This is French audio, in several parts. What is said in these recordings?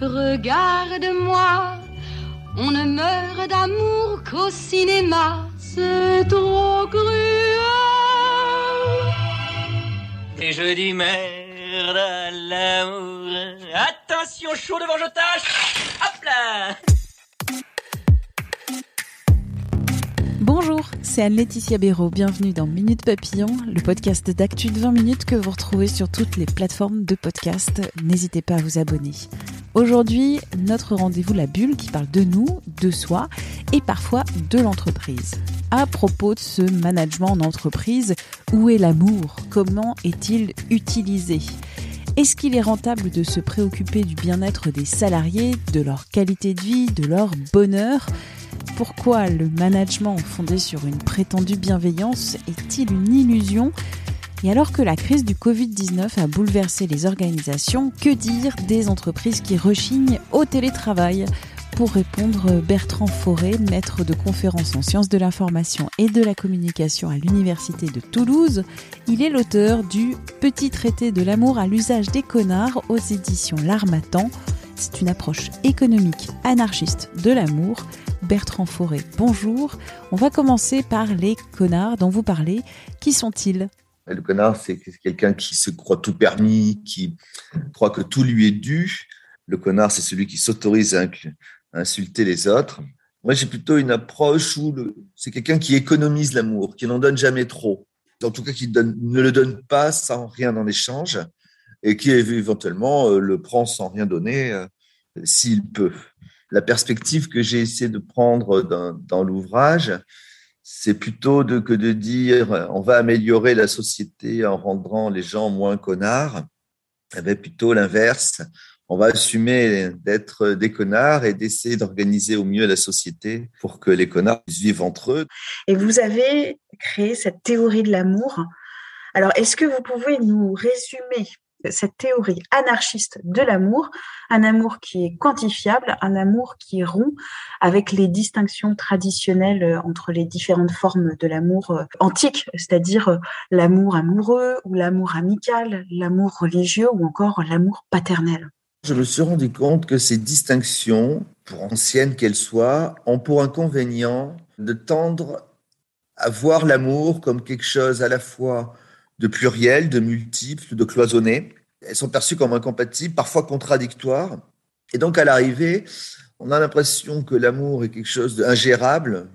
Regarde-moi, on ne meurt d'amour qu'au cinéma, c'est trop cruel. Et je dis merde à l'amour. Attention, chaud devant je tâche. Hop là Bonjour, c'est Anne-Laetitia Béraud. Bienvenue dans Minute Papillon, le podcast d'actu de 20 minutes que vous retrouvez sur toutes les plateformes de podcast. N'hésitez pas à vous abonner. Aujourd'hui, notre rendez-vous La Bulle qui parle de nous, de soi et parfois de l'entreprise. À propos de ce management en entreprise, où est l'amour? Comment est-il utilisé? Est-ce qu'il est rentable de se préoccuper du bien-être des salariés, de leur qualité de vie, de leur bonheur? Pourquoi le management fondé sur une prétendue bienveillance est-il une illusion? Et alors que la crise du Covid-19 a bouleversé les organisations, que dire des entreprises qui rechignent au télétravail? Pour répondre, Bertrand Forêt, maître de conférences en sciences de l'information et de la communication à l'Université de Toulouse, il est l'auteur du Petit traité de l'amour à l'usage des connards aux éditions L'Armatan. C'est une approche économique anarchiste de l'amour Bertrand Forêt. Bonjour. On va commencer par les connards dont vous parlez. Qui sont-ils? Le connard, c'est quelqu'un qui se croit tout permis, qui croit que tout lui est dû. Le connard, c'est celui qui s'autorise à insulter les autres. Moi, j'ai plutôt une approche où c'est quelqu'un qui économise l'amour, qui n'en donne jamais trop. En tout cas, qui ne le donne pas sans rien en échange et qui éventuellement euh, le prend sans rien donner euh, s'il peut la perspective que j'ai essayé de prendre dans, dans l'ouvrage, c'est plutôt de, que de dire on va améliorer la société en rendant les gens moins connards, avait plutôt l'inverse. On va assumer d'être des connards et d'essayer d'organiser au mieux la société pour que les connards vivre entre eux. Et vous avez créé cette théorie de l'amour. Alors, est-ce que vous pouvez nous résumer cette théorie anarchiste de l'amour, un amour qui est quantifiable, un amour qui rompt avec les distinctions traditionnelles euh, entre les différentes formes de l'amour euh, antique, c'est-à-dire euh, l'amour amoureux ou l'amour amical, l'amour religieux ou encore l'amour paternel. Je me suis rendu compte que ces distinctions, pour anciennes qu'elles soient, ont pour inconvénient de tendre à voir l'amour comme quelque chose à la fois de pluriel, de multiple, de cloisonné. Elles sont perçues comme incompatibles, parfois contradictoires. Et donc, à l'arrivée, on a l'impression que l'amour est quelque chose d'ingérable,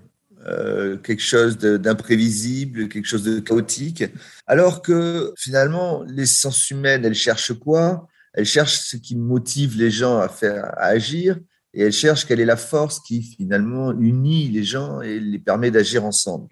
euh, quelque chose d'imprévisible, quelque chose de chaotique, alors que finalement, l'essence humaine, elle cherche quoi? Elle cherche ce qui motive les gens à faire, à agir, et elle cherche quelle est la force qui finalement unit les gens et les permet d'agir ensemble.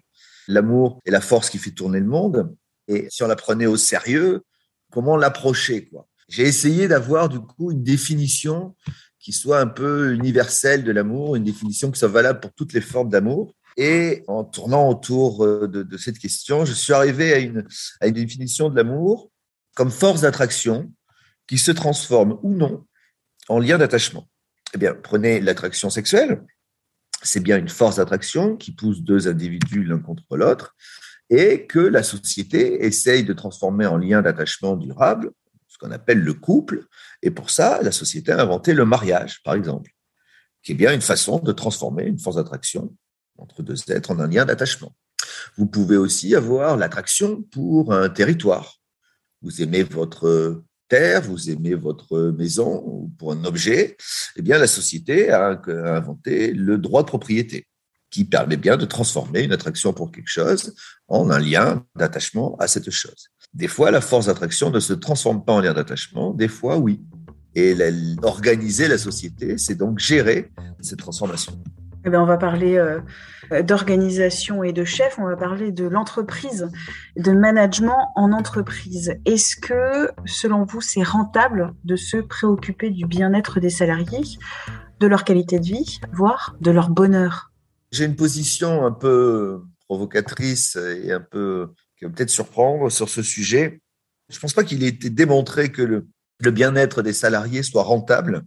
L'amour est la force qui fait tourner le monde, et si on la prenait au sérieux, comment l'approcher quoi? J'ai essayé d'avoir du coup une définition qui soit un peu universelle de l'amour, une définition qui soit valable pour toutes les formes d'amour. Et en tournant autour euh, de, cette question, je suis arrivé à une, à une définition de l'amour comme force d'attraction qui se transforme ou non en lien d'attachement. Eh bien, prenez l'attraction sexuelle. C'est bien une force d'attraction qui pousse deux individus l'un contre l'autre et que la société essaye de transformer en lien d'attachement durable, ce qu'on appelle le couple. Et pour ça, la société a inventé le mariage, par exemple, qui est bien une façon de transformer une force d'attraction entre deux êtres en un lien d'attachement. Vous pouvez aussi avoir l'attraction pour un territoire. Vous aimez votre terre, vous aimez votre maison ou pour un objet, eh bien la société a inventé le droit de propriété qui permet bien de transformer une attraction pour quelque chose en un lien d'attachement à cette chose. Des fois, la force d'attraction ne se transforme pas en lien d'attachement, des fois, oui. Et organiser la société, c'est donc gérer cette transformation. Eh ben, on va parler euh, d'organisation et de chef, on va parler de l'entreprise, de management en entreprise. Est-ce que, selon vous, c'est rentable de se préoccuper du bien-être des salariés, de leur qualité de vie, voire de leur bonheur? J'ai une position un peu provocatrice et un peu qui va peut-être surprendre sur ce sujet. Je ne pense pas qu'il ait été démontré que le, bien-être des salariés soit rentable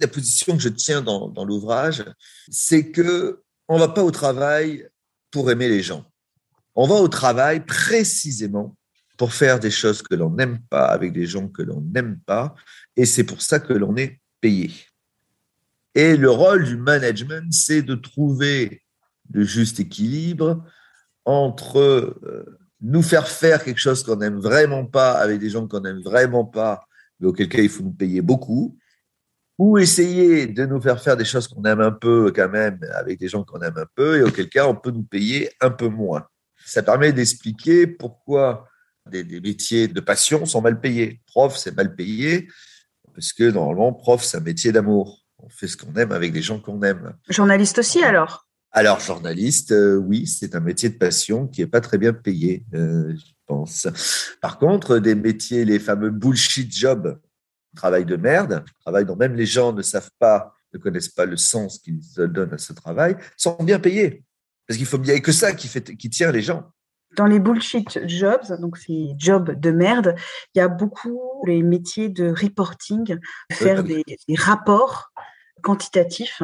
la position que je tiens dans, l'ouvrage, c'est que on va pas au travail pour aimer les gens. On va au travail précisément pour faire des choses que l'on n'aime pas avec des gens que l'on n'aime pas, et c'est pour ça que l'on est payé. Et le rôle du management, c'est de trouver le juste équilibre entre euh, nous faire faire quelque chose qu'on n'aime vraiment pas avec des gens qu'on n'aime vraiment pas, mais auquel cas il faut nous payer beaucoup, ou essayer de nous faire faire des choses qu'on aime un peu quand même avec des gens qu'on aime un peu et auquel cas on peut nous payer un peu moins. Ça permet d'expliquer pourquoi des, métiers de passion sont mal payés. Prof, c'est mal payé parce que normalement, prof, c'est un métier d'amour. On fait ce qu'on aime avec des gens qu'on aime. Journaliste aussi alors? Alors, journaliste, euh, oui, c'est un métier de passion qui est pas très bien payé, euh, je pense. Par contre, des métiers, les fameux bullshit jobs, travail de merde, travail dont même les gens ne savent pas, ne connaissent pas le sens qu'ils donnent à ce travail, sont bien payés. Parce qu'il faut bien que ça qui, fait, qui tient les gens. Dans les bullshit jobs, donc ces jobs de merde, il y a beaucoup les métiers de reporting, faire des, rapports quantitatifs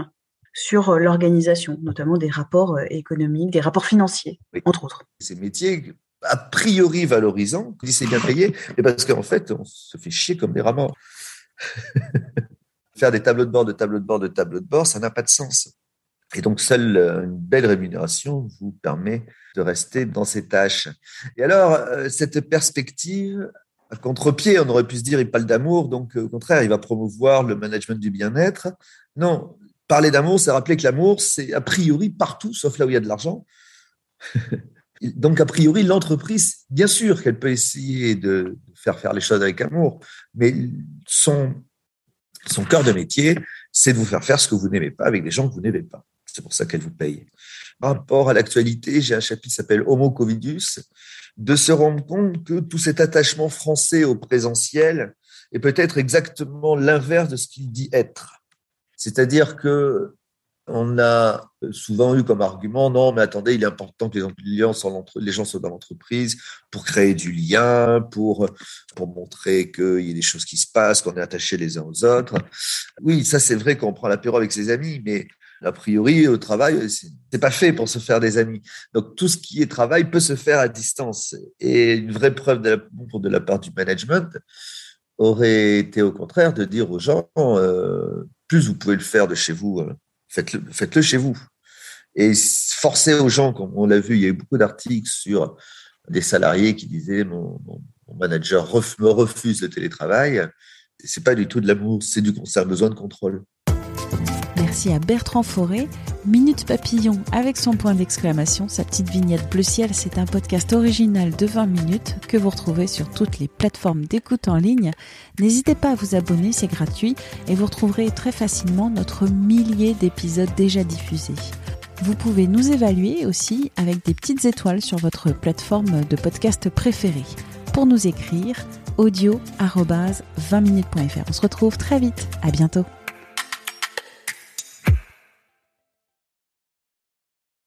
sur l'organisation, notamment des rapports euh, économiques, des rapports financiers, entre autres. Ces métiers a priori valorisants, c'est bien payé, mais parce qu'en fait, on se fait chier comme des rats Faire des tableaux de bord, de tableaux de bord, de tableaux de bord, ça n'a pas de sens. Et donc, seule euh, une belle rémunération vous permet de rester dans ces tâches. Et alors, euh, cette perspective, à contre-pied, on aurait pu se dire, il parle d'amour, donc euh, au contraire, il va promouvoir le management du bien-être. Non, parler d'amour, c'est rappeler que l'amour, c'est a priori partout, sauf là où il y a de l'argent. Donc, a priori, l'entreprise, bien sûr qu'elle peut essayer de faire faire les choses avec amour, mais son, son cœur de métier, c'est de vous faire faire ce que vous n'aimez pas avec des gens que vous n'aimez pas. C'est pour ça qu'elle vous paye. Par rapport à l'actualité, j'ai un chapitre qui s'appelle Homo Covidus, de se rendre compte que tout cet attachement français au présentiel est peut-être exactement l'inverse de ce qu'il dit être. C'est-à-dire que on a souvent eu comme argument, non, mais attendez, il est important que les, gens soient dans l'entreprise pour créer du lien, pour, pour montrer qu'il y a des choses qui se passent, qu'on est attachés les uns aux autres. Oui, ça c'est vrai qu'on prend l'apéro avec ses amis, mais a priori, au travail, c'est pas fait pour se faire des amis. Donc, tout ce qui est travail peut se faire à distance. Et une vraie preuve de la, de la part du management aurait été au contraire de dire aux gens, euh, plus vous pouvez le faire de chez vous, euh, faites-le faites chez vous. Et forcer aux gens, comme on l'a vu, il y a eu beaucoup d'articles sur des salariés qui disaient mon, manager me refuse le télétravail. C'est pas du tout de l'amour, c'est du concert, besoin de contrôle. Merci à Bertrand Forêt. Minute Papillon avec son point d'exclamation, sa petite vignette bleu ciel, c'est un podcast original de 20 minutes que vous retrouvez sur toutes les plateformes d'écoute en ligne. N'hésitez pas à vous abonner, c'est gratuit et vous retrouverez très facilement notre millier d'épisodes déjà diffusés. Vous pouvez nous évaluer aussi avec des petites étoiles sur votre plateforme de podcast préférée. Pour nous écrire, audio 20minutes.fr. On se retrouve très vite. À bientôt.